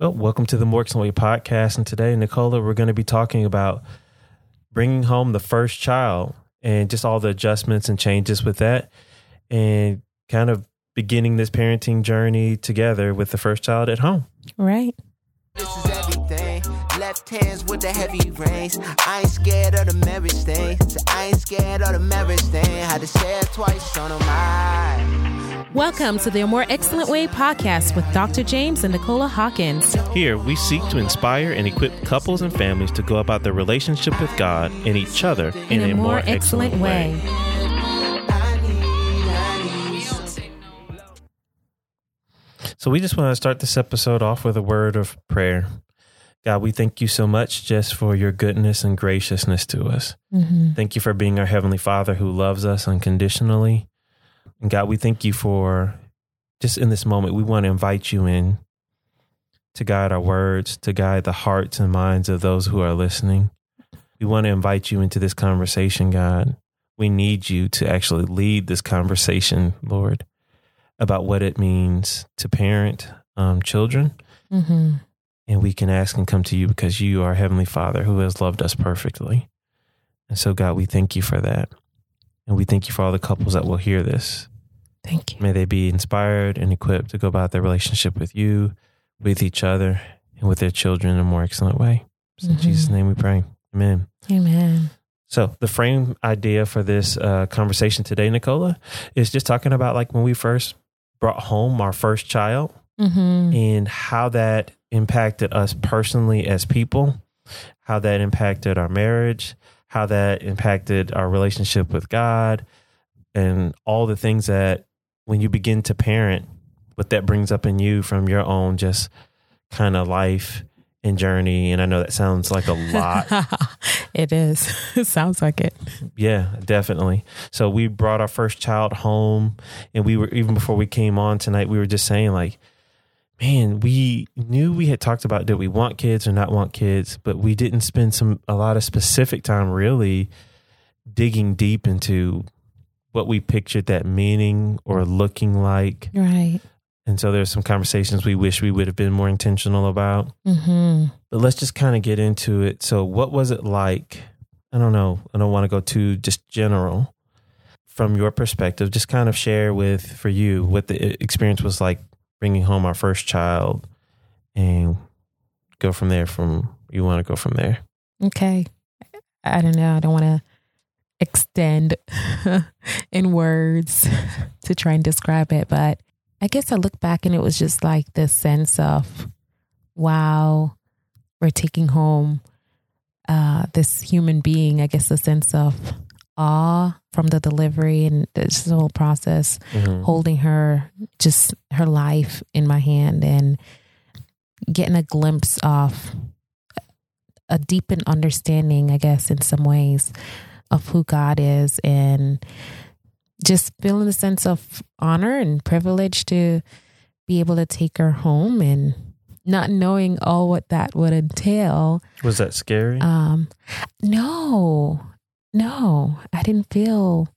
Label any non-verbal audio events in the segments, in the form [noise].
Well, welcome to the More Excellent Way podcast. And today, Nicola, we're going to be talking about bringing home the first child and just all the adjustments and changes with that, and kind of beginning this parenting journey together with the first child at home. Right. This is everything. Left hands with the heavy reins. I ain't scared of the marriage thing. So I ain't scared of the marriage thing. Had to say it twice on my. Welcome to the More Excellent Way podcast with Dr. James and Nicola Hawkins. Here, we seek to inspire and equip couples and families to go about their relationship with God and each other in, In a more excellent way. So, we just want to start this episode off with a word of prayer. God, we thank you so much just for your goodness and graciousness to us. Mm-hmm. Thank you for being our Heavenly Father who loves us unconditionally. And God, we thank you for just in this moment, we want to invite you in to guide our words, to guide the hearts and minds of those who are listening. We want to invite you into this conversation, God. We need you to actually lead this conversation, Lord, about what it means to parent um, children. Mm-hmm. And we can ask and come to you because you are Heavenly Father who has loved us perfectly. And so, God, we thank you for that. And we thank you for all the couples that will hear this. Thank you. May they be inspired and equipped to go about their relationship with you, with each other, and with their children in a more excellent way. So In Mhm. Jesus' name we pray. Amen. Amen. So, the frame idea for this uh, conversation today, Nicola, is just talking about like when we first brought home our first child Mm-hmm. and how that impacted us personally as people, how that impacted our marriage, how that impacted our relationship with God, and all the things that when you begin to parent, what that brings up in you from your own just kind of life and journey. And I know that sounds like a lot. [laughs] it is. [laughs] It sounds like it. Yeah, definitely. So we brought our first child home, and we were even before we came on tonight, we were just saying like, man, we knew we had talked about did we want kids or not want kids, but we didn't spend some a lot of specific time really digging deep into what we pictured that meaning or looking like. Right. And so there's some conversations we wish we would have been more intentional about. Mm-hmm. But let's just kind of get into it. So, what was it like? I don't know. I don't want to go too just general from your perspective. Just kind of share with for you what the experience was like bringing home our first child, and go from there. From you want to go from there. Okay. I don't know. I don't want to extend [laughs] in words [laughs] to try and describe it, but I guess I look back and it was just like this sense of, wow, we're taking home uh, this human being. I guess the sense of awe from the delivery and this whole process, Mhm. holding her, just her life in my hand and getting a glimpse of a deepened understanding, I guess, in some ways, of who God is and just feeling a sense of honor and privilege to be able to take her home and not knowing all what that would entail. Was that scary? Um, no, no, I didn't feel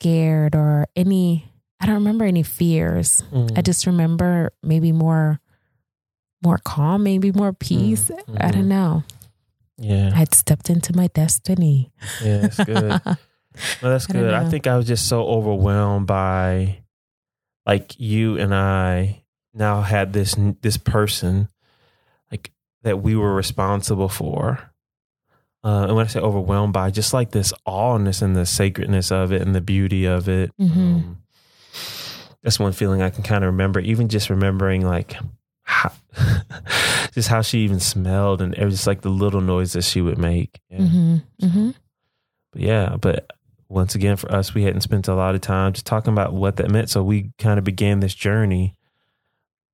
scared or any, I don't remember any fears. Mm. I just remember maybe more, more calm, maybe more peace. I mhm. don't know. Yeah, I'd stepped into my destiny. yeah, that's good. [laughs] Well, that's I good. I think I was just so overwhelmed by, like you and I now had this this person, like that we were responsible for. Uh, and when I say overwhelmed by, just like this awness and the sacredness of it and the beauty of it. Mhm. Um, that's one feeling I can kind of remember. Even just remembering like. How, [laughs] just how she even smelled and it was just like the little noises that she would make. Yeah. hmm hmm But yeah, but once again, for us, we hadn't spent a lot of time just talking about what that meant. So we kind of began this journey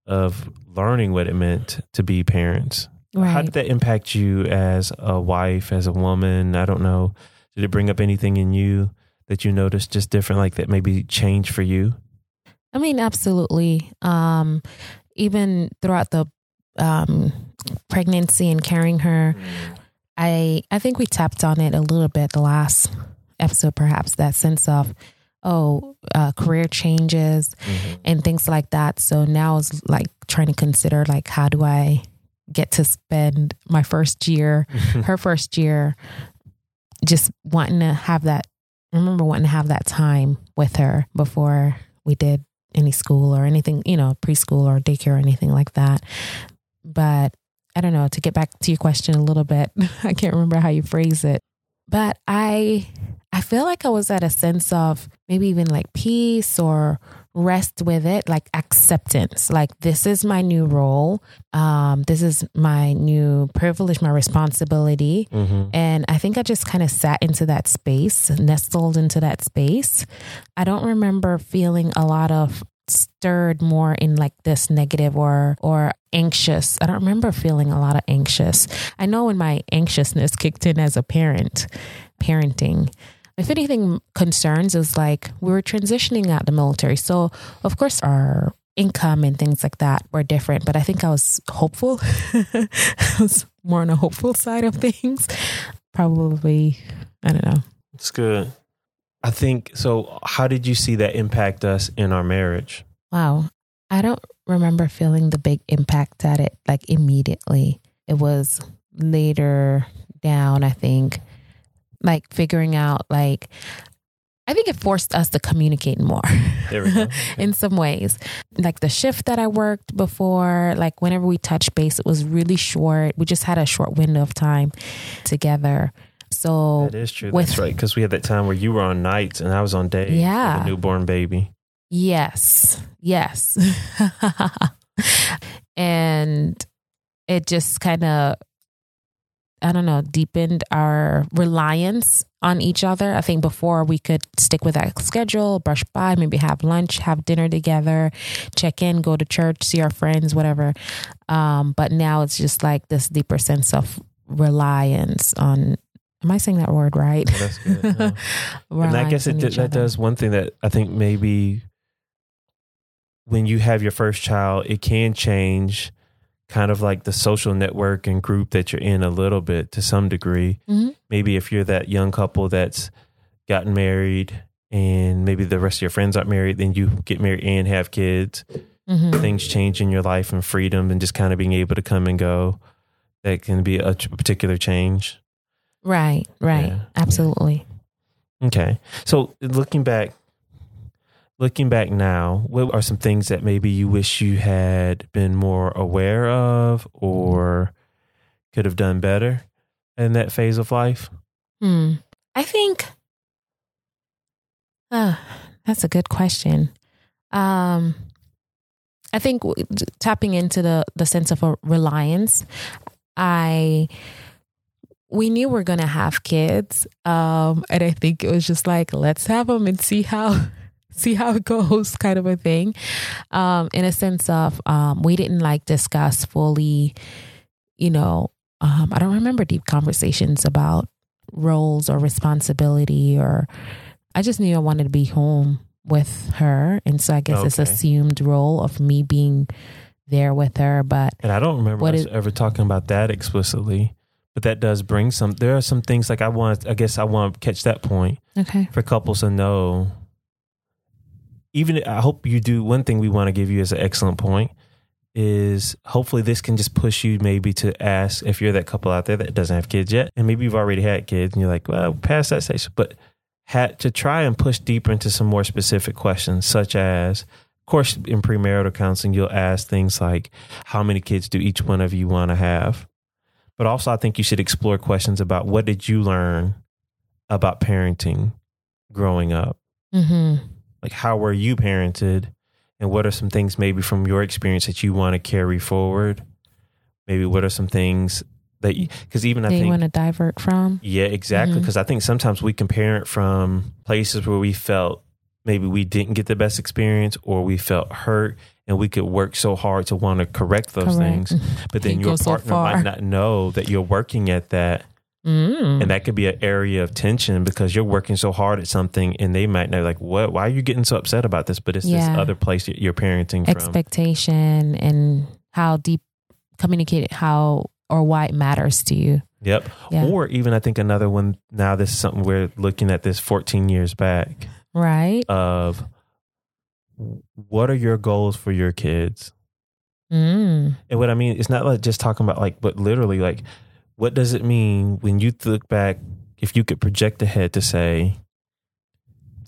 of learning what it meant to be parents. How did that impact you as a wife, as a woman? I don't know. Did it bring up anything in you that you noticed just different, like that maybe changed for you? I mean, absolutely. Um, even throughout the um, pregnancy and carrying her, I I think we tapped on it a little bit the last episode, perhaps that sense of oh, uh, career changes Mhm. and things like that. So now it's like trying to consider like how do I get to spend my first year, [laughs] her first year, just wanting to have that. I remember wanting to have that time with her before we did any school or anything, you know, preschool or daycare or anything like that. But I don't know. To get back to your question a little bit, [laughs] I can't remember how you phrase it, but I I feel like I was at a sense of maybe even like peace or rest with it, like acceptance. Like this is my new role. Um, this is my new privilege, my responsibility. Mhm. And I think I just kind of sat into that space, nestled into that space. I don't remember feeling a lot of stirred more in like this negative or or anxious. I don't remember feeling a lot of anxious. I know when my anxiousness kicked in as a parent, parenting. If anything concerns is like we were transitioning out the military. So of course our income and things like that were different, but I think I was hopeful. [laughs] I was more on a hopeful side of things. Probably, I don't know. It's good. I think so. How did you see that impact us in our marriage? Wow. I don't remember feeling the big impact at it like immediately. It was later down, I think, like figuring out like I think it forced us to communicate more. [laughs] There we go. [laughs] in some ways. Like the shift that I worked before, like whenever we touched base, it was really short. We just had a short window of time together. So That is true. with- That's right. Because we had that time where you were on nights and I was on days. with Yeah. a newborn baby. Yes. Yes. [laughs] and it just kind of, I don't know, deepened our reliance on each other. I think before we could stick with that schedule, brush by, maybe have lunch, have dinner together, check in, go to church, see our friends, whatever. Um, but now it's just like this deeper sense of reliance on. Am I saying that word right? Oh, that's good. Yeah. [laughs] and I guess it each that does one thing that I think maybe when you have your first child, it can change kind of like the social network and group that you're in a little bit to some degree. Mhm. Maybe if you're that young couple that's gotten married and maybe the rest of your friends aren't married, then you get married and have kids. Mhm. Things change in your life and freedom and just kind of being able to come and go. That can be a particular change. Right, right. Yeah. Absolutely. Okay. So looking back, looking back now, what are some things that maybe you wish you had been more aware of or could have done better in that phase of life? Hmm. I think uh, that's a good question. Um, I think w- tapping into the the sense of a reliance. I we knew we are gonna have kids, um, and I think it was just like let's have them and see how see how it goes, [laughs] kind of a thing. Um, in a sense of um, we didn't like discuss fully, you know. Um, I don't remember deep conversations about roles or responsibility or I just knew I wanted to be home with her and so I guess it's Okay. assumed role of me being there with her but And I don't remember us ever talking about that explicitly, but that does bring some. There are some things like I want. I guess I want to catch that point okay for couples to know. Even I hope you do. One thing we want to give you as an excellent point is hopefully this can just push you maybe to ask if you're that couple out there that doesn't have kids yet, and maybe you've already had kids and you're like, well, past that stage, but had to try and push deeper into some more specific questions, such as, of course, in premarital counseling, you'll ask things like, how many kids do each one of you want to have? But also, I think you should explore questions about what did you learn about parenting growing up? hmm Like, how were you parented? And what are some things maybe from your experience that you want to carry forward? Maybe what are some things that you, because even I think, want to divert from yeah, exactly. Mm-hmm. Because I think sometimes we can parent from places where we felt maybe we didn't get the best experience or we felt hurt and we could work so hard to want to correct those Correct. things. Mm-hmm. But then your go so partner might not know that you're working at that. Mm. And that could be an area of tension because you're working so hard at something and they might know, like, what? Why are you getting so upset about this? But it's this other place that you're parenting from. expectation and how deep communicate how or why it matters to you Yep. Yeah. Or even, I think another one now, this is something we're looking at this 14 years back. Right. of what are your goals for your kids? Mm. And what I mean, it's not like just talking about like, but literally, like, what does it mean when you look back? If you could project ahead to say,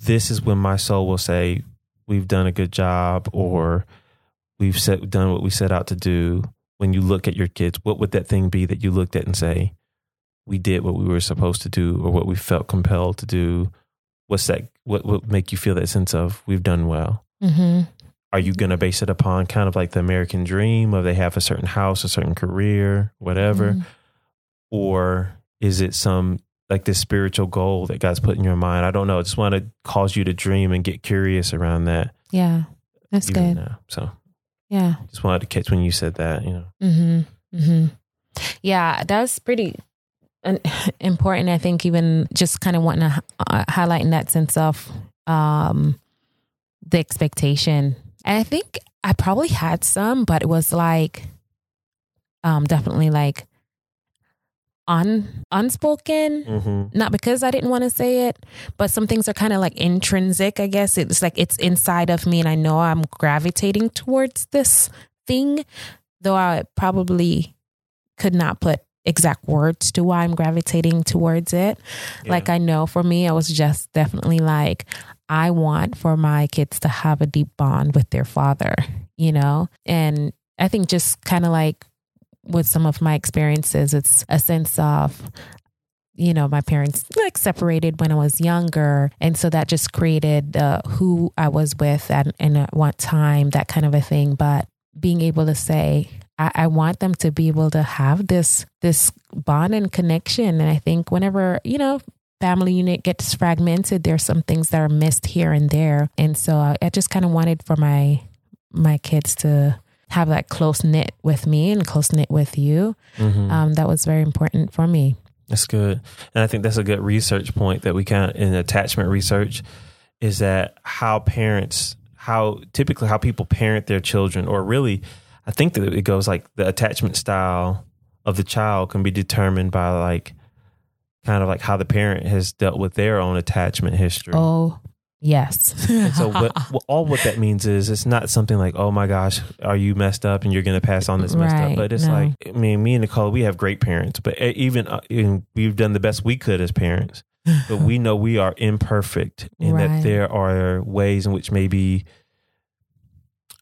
this is when my soul will say, we've done a good job, or we've set, done what we set out to do. When you look at your kids, what would that thing be that you looked at and say, we did what we were supposed to do, or what we felt compelled to do? What's that? What would make you feel that sense of we've done well? hmm are you going to base it upon kind of like the American dream of they have a certain house, a certain career, whatever? Mm-hmm. Or is it some like this spiritual goal that God's put in your mind? I don't know. I just want to cause you to dream and get curious around that. Yeah. That's good. now. So Yeah. just wanted to catch when you said that, you know. Mm-hmm. Mm-hmm. Yeah, that's pretty [laughs] important. I think even just kind of wanting to uh, highlight in that sense of um, the expectation. And I think I probably had some, but it was like um, definitely like un unspoken. Mm-hmm. Not because I didn't want to say it, but some things are kind of like intrinsic. I guess it's like it's inside of me, and I know I'm gravitating towards this thing, though I probably could not put exact words to why I'm gravitating towards it. Like I know for me, I was just definitely like, I want for my kids to have a deep bond with their father, you know? And I think just kind of like with some of my experiences, it's a sense of, you know, my parents like separated when I was younger. And so that just created uh, who I was with and, and at what time, that kind of a thing. But being able to say, I, I want them to be able to have this this bond and connection. And I think whenever, you know, family unit gets fragmented, there's some things that are missed here and there. And so I, I just kind of wanted for my my kids to have that close knit with me and close knit with you. Mhm. Um, that was very important for me. That's good. And I think that's a good research point that we kind of in attachment research is that how parents, how typically how people parent their children, or really, I think that it goes like the attachment style of the child can be determined by like kind of like how the parent has dealt with their own attachment history. Oh, yes. And so what, [laughs] all what that means is it's not something like, oh my gosh, are you messed up and you're going to pass on this messed Right, up? But it's no. like, I mean, me and Nicole, we have great parents, but even, uh, we've done the best we could as parents. But we know we are imperfect and Right. that there are ways in which maybe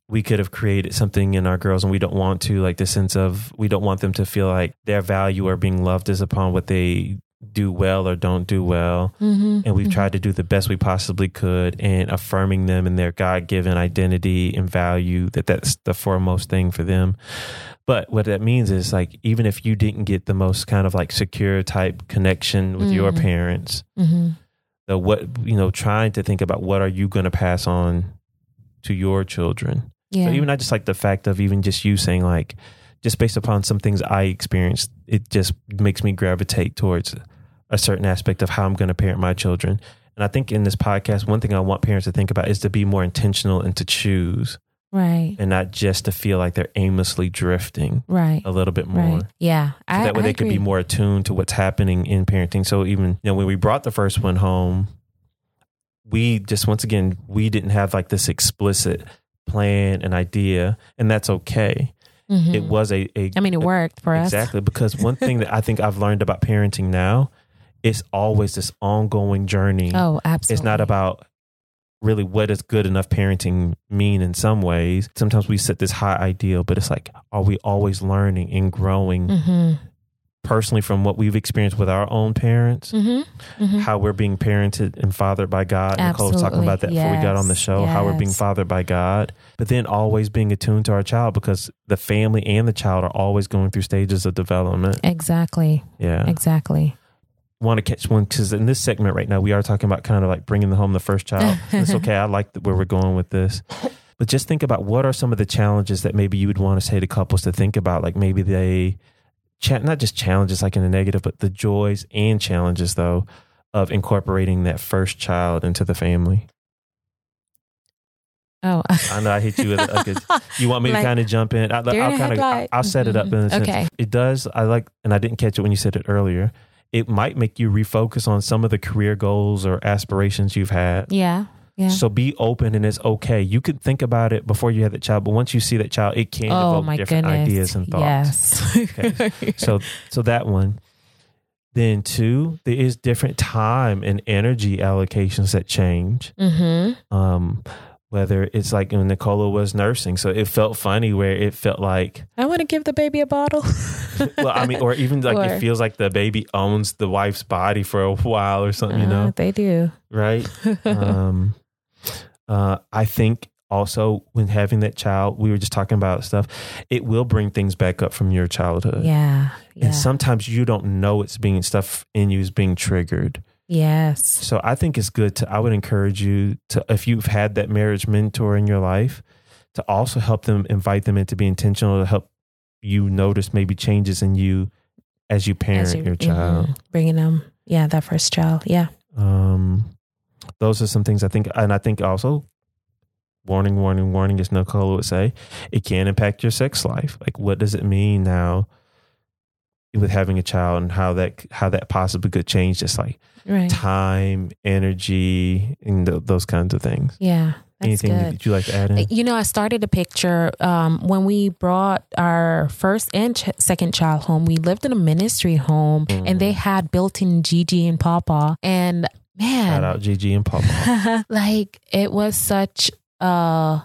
we could have created something in our girls and we don't want to, like the sense of we don't want them to feel like their value or being loved is upon what they do well or don't do well Mhm, and we've mhm. tried to do the best we possibly could and affirming them in their god-given identity and value that that's the foremost thing for them but what that means is like even if you didn't get the most kind of like secure type connection with your Mm. parents Mhm. the what you know trying to think about what are you going to pass on to your children Yeah. so even not just like the fact of even just you saying like just based upon some things I experienced, it just makes me gravitate towards a certain aspect of how I'm going to parent my children. And I think in this podcast, one thing I want parents to think about is to be more intentional and to choose right. and not just to feel like they're aimlessly drifting Right. a little bit more. Right. Yeah. So that way they could be more attuned to what's happening in parenting. So even, you know, when we brought the first one home, we just, once again, we didn't have like this explicit plan and idea, and that's okay. Mhm. It was a, a I mean, it worked for us. exactly because one thing that I think I've learned about parenting now, it's always this ongoing journey. Oh, absolutely. It's not about really what does good enough parenting mean in some ways. Sometimes we set this high ideal, but it's like, are we always learning and growing hmm personally from what we've experienced with our own parents? hmm hmm How we're being parented and fathered by God. Nicole was talking about that before we got on the Yes. show. How we're being fathered by God, but then always being attuned to our child because the family and the child are always going through stages of development. Exactly. Yeah. Exactly. want to catch one because in this segment right now we are talking about kind of like bringing home the first child. [laughs] it's okay. I like the, where we're going with this, but just think about what are some of the challenges that maybe you would want to say to couples to think about. Like maybe they, cha- not just challenges like in a negative, but the joys and challenges though of incorporating that first child into the family. Oh, I know I hit you with it. Okay. You want me [laughs] Like, to kind of jump in? I, will a kind of. I'll set it up in a sense. Okay. It does. I like, and I didn't catch it when you said it earlier. It might make you refocus on some of the career goals or aspirations you've had. yeah. Yeah. So be open and it's okay. You could think about it before you have that child, but once you see that child, it can oh evoke different goodness. ideas and thoughts. Yes. So so that one. Then two, there is different time and energy allocations that change. mm-hmm. Um, whether it's like when Nicola was nursing, so it felt funny where it felt like I want to give the baby a bottle. [laughs] well, I mean, or even like Or- it feels like the baby owns the wife's body for a while or something, you Uh, know, they do. right? [laughs] um, uh, I think also when having that child, we were just talking about stuff. It will bring things back up from your childhood, yeah. Yeah. and sometimes you don't know it's being stuff in you is being triggered. yes. So I think it's good to. I would encourage you to, if you've had that marriage mentor in your life, to also help them, invite them in to be intentional to help you notice maybe changes in you as you parent As your child. mhm. Bringing them. Yeah. That first child. Yeah. Um, those are some things I think, and I think also, warning, warning, warning, as Nicole would say, it can impact your sex life. Like, what does it mean now with having a child, and how that how that possibly could change just like Right. time, energy, and th- those kinds of things. Yeah. That's Anything good. that you like to add in? You know, I started a picture um, when we brought our first and ch- second child home. We lived in a ministry home, and they had built-in Gigi and Papa. And man, Shout out Gigi and Papa. [laughs] like it was such a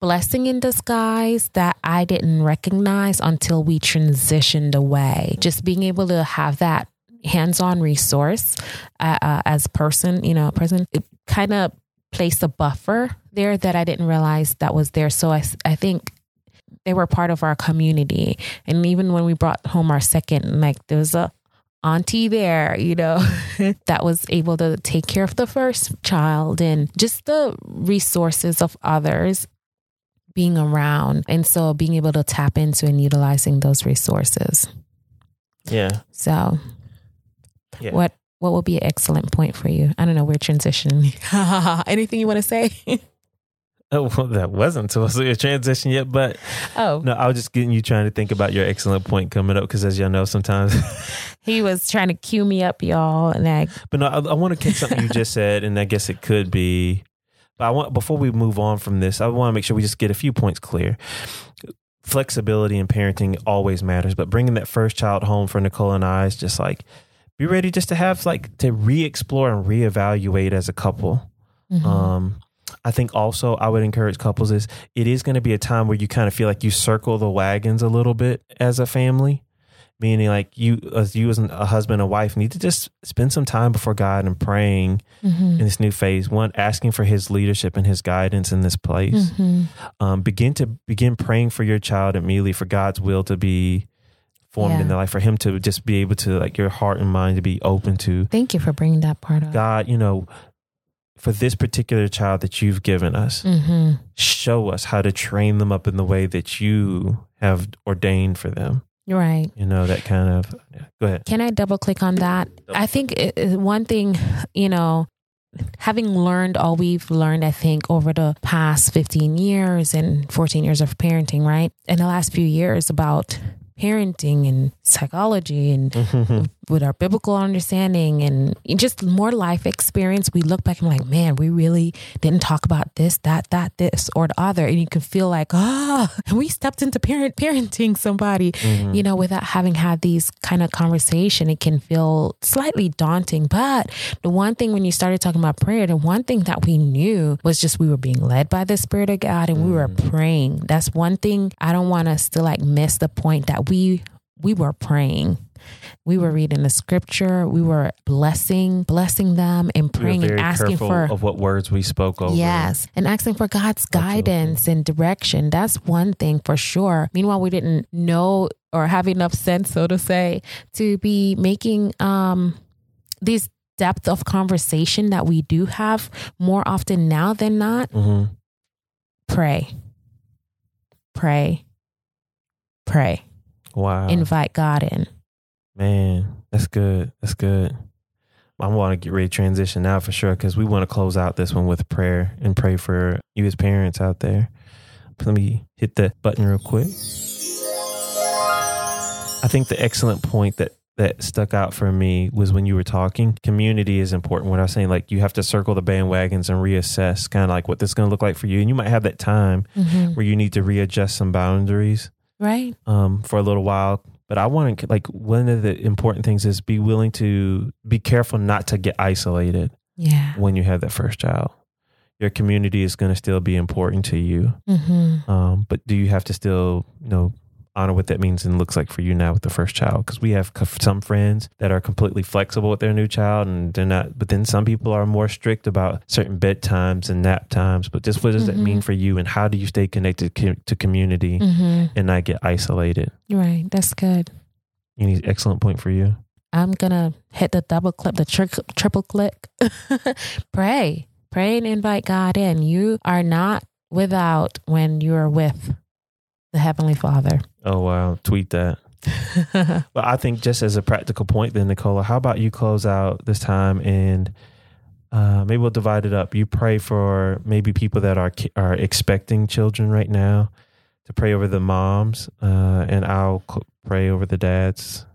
blessing in disguise that I didn't recognize until we transitioned away. Just being able to have that hands-on resource uh, uh, as a person, you know, a person, it kind of placed a buffer there that I didn't realize that was there. So I, I think they were part of our community. And even when we brought home our second, like there was a auntie there, you know, [laughs] that was able to take care of the first child and just the resources of others being around. And so being able to tap into and utilizing those resources. yeah. So Yeah. what what would be an excellent point for you? I don't know, we're transitioning. [laughs] Anything you want to say? [laughs] [laughs] Oh, well, that wasn't supposed to be a transition yet, but oh, no, I was just getting you trying to think about your excellent point coming up because, as y'all know, sometimes. [laughs] he was trying to cue me up, y'all. And I, But no, I, I want to catch something you just said, and I guess it could be. But I want before we move on from this, I want to make sure we just get a few points clear. Flexibility in parenting always matters, but bringing that first child home for Nicole and I is just like be ready just to have like to re-explore and reevaluate as a couple. Mhm. Um, I think also I would encourage couples is it is going to be a time where you kind of feel like you circle the wagons a little bit as a family, meaning like you as you as a husband and wife need to just spend some time before God and praying Mhm. in this new phase. One, asking for His leadership and His guidance in this place. Mhm. Um, begin to begin praying for your child immediately for God's will to be formed Yeah. in their life, for Him to just be able to like your heart and mind to be open to Thank you for bringing that part up. God. You know, for this particular child that you've given us, hmm show us how to train them up in the way that you have ordained for them. Right. You know, that kind of. Yeah. Go ahead. Can I double click on that? I think it- one thing, you know, having learned all we've learned, I think, over the past 15 years and 14 years of parenting, right? In the last few years about parenting and psychology and with our biblical understanding and just more life experience, we look back and like, man, we really didn't talk about this, that, that, this, or the other. And you can feel like, ah, we stepped into parent parenting somebody, you know, without having had these kind of conversation. It can feel slightly daunting. But the one thing when you started talking about prayer, the one thing that we knew was just we were being led by the Spirit of God and we were praying. That's one thing I don't want us to like miss the point that we we were praying. We were reading the scripture. We were blessing, blessing them and We praying and asking for of what words we spoke over. Yes, and asking for God's guidance and direction. That's one thing for sure. Meanwhile, we didn't know or have enough sense, so to say, to be making um these depth of conversation that we do have more often now than not. hmm Pray, pray, pray. Wow. Invite God in. Man, that's good. That's good. I want to get ready to transition now for sure because we want to close out this one with prayer and pray for you as parents out there. Let me hit that button real quick. I think the excellent point that that stuck out for me was when you were talking. Community is important. When I was saying like you have to circle the bandwagons and reassess kind of like what this is going to look like for you, and you might have that time Mm-hmm. where you need to readjust some boundaries Right. um, for a little while. But I want to like one of the important things is be willing to be careful not to get isolated Yeah. when you have that first child. Your community is going to still be important to you, Mm-hmm. um, but do you have to still, you know, honor what that means and looks like for you now with the first child? Because we have some friends that are completely flexible with their new child, and they're not. But then some people are more strict about certain bedtimes and nap times. But just what does that Mhm. mean for you, and how do you stay connected co- to community Mm-hmm. and not get isolated? Right. That's good. Any excellent point for you? I'm gonna hit the double click, the tri- triple click. [laughs] Pray, pray, and invite God in. You are not without when you are with the Heavenly Father. Oh wow, tweet that. [laughs] Well, I think just as a practical point, then Nicola, how about you close out this time and uh, maybe we'll divide it up. You pray for maybe people that are are expecting children right now, to pray over the moms, uh, and I'll pray over the dads.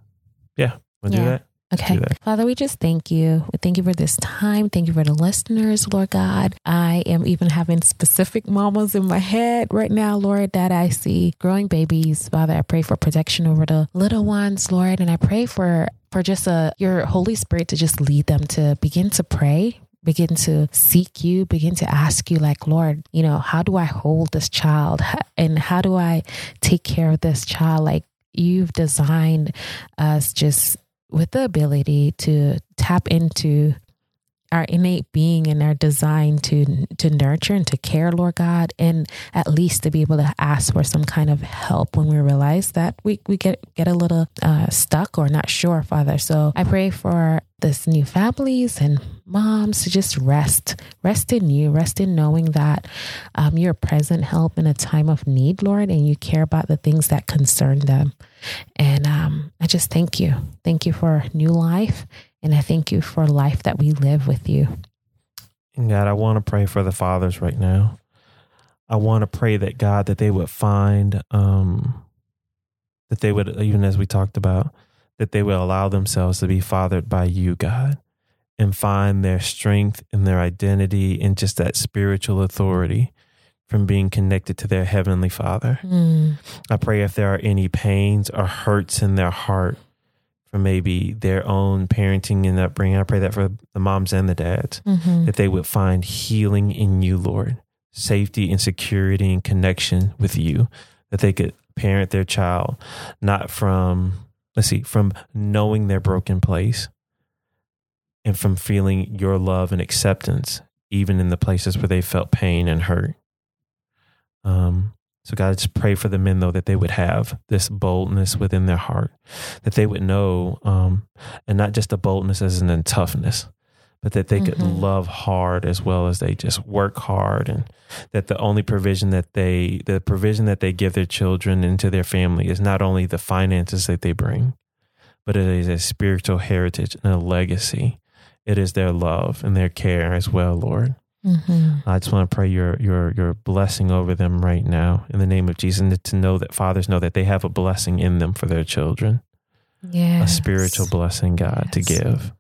Yeah, want to do that? Okay. Father, we just thank you. We thank you for this time. Thank you for the listeners, Lord God. I am even having specific mamas in my head right now, Lord, that I see growing babies. Father, I pray for protection over the little ones, Lord, and I pray for for just a your Holy Spirit to just lead them to begin to pray. Begin to seek you, begin to ask you, like, Lord, you know, how do I hold this child? And how do I take care of this child? Like, you've designed us just with the ability to tap into our innate being and our design to to nurture and to care, Lord God, and at least to be able to ask for some kind of help when we realize that we, we get get a little uh, stuck or not sure, Father. So I pray for this new families and moms to just rest, rest in you, rest in knowing that um, you're present help in a time of need, Lord, and you care about the things that concern them. And um, just thank you. Thank you for new life. And I thank you for life that we live with you. And God, I want to pray for the fathers right now. I want to pray that God that they would find um that they would even as we talked about that they would allow themselves to be fathered by you, God, and find their strength and their identity and just that spiritual authority from being connected to their heavenly Father. Mm. I pray if there are any pains or hurts in their heart from maybe their own parenting and upbringing, I pray that for the moms and the dads hmm that they would find healing in you, Lord, safety and security and connection with you, that they could parent their child not from, let's see, from knowing their broken place and from feeling your love and acceptance, even in the places where they felt pain and hurt. Um, so God, I just pray for the men though that they would have this boldness within their heart, that they would know, um, and not just a boldness as in toughness, but that they could Mhm. love hard as well as they just work hard, and that the only provision that they, the provision that they give their children into their family is not only the finances that they bring, but it is a spiritual heritage and a legacy. It is their love and their care as well, Lord. Hmm I just want to pray your your your blessing over them right now in the name of Jesus, and to know that fathers know that they have a blessing in them for their children, Yeah. a spiritual blessing, God, to give,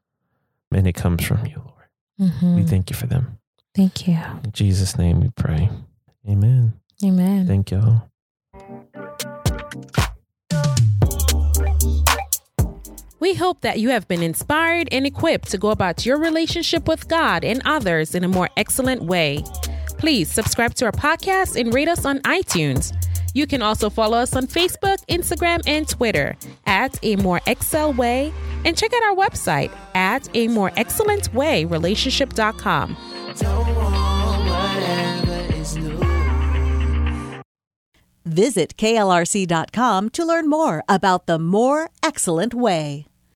and it comes from you, Lord. hmm We thank you for them. Thank you. In Jesus' name, we pray. Amen. Amen. Thank y'all. We hope that you have been inspired and equipped to go about your relationship with God and others in a more excellent way. Please subscribe to our podcast and rate us on iTunes. You can also follow us on Facebook, Instagram, and Twitter at A More Excel Way and check out our website at A More Excellent Way Relationship.com. Visit klrc.com to learn more about the More Excellent Way.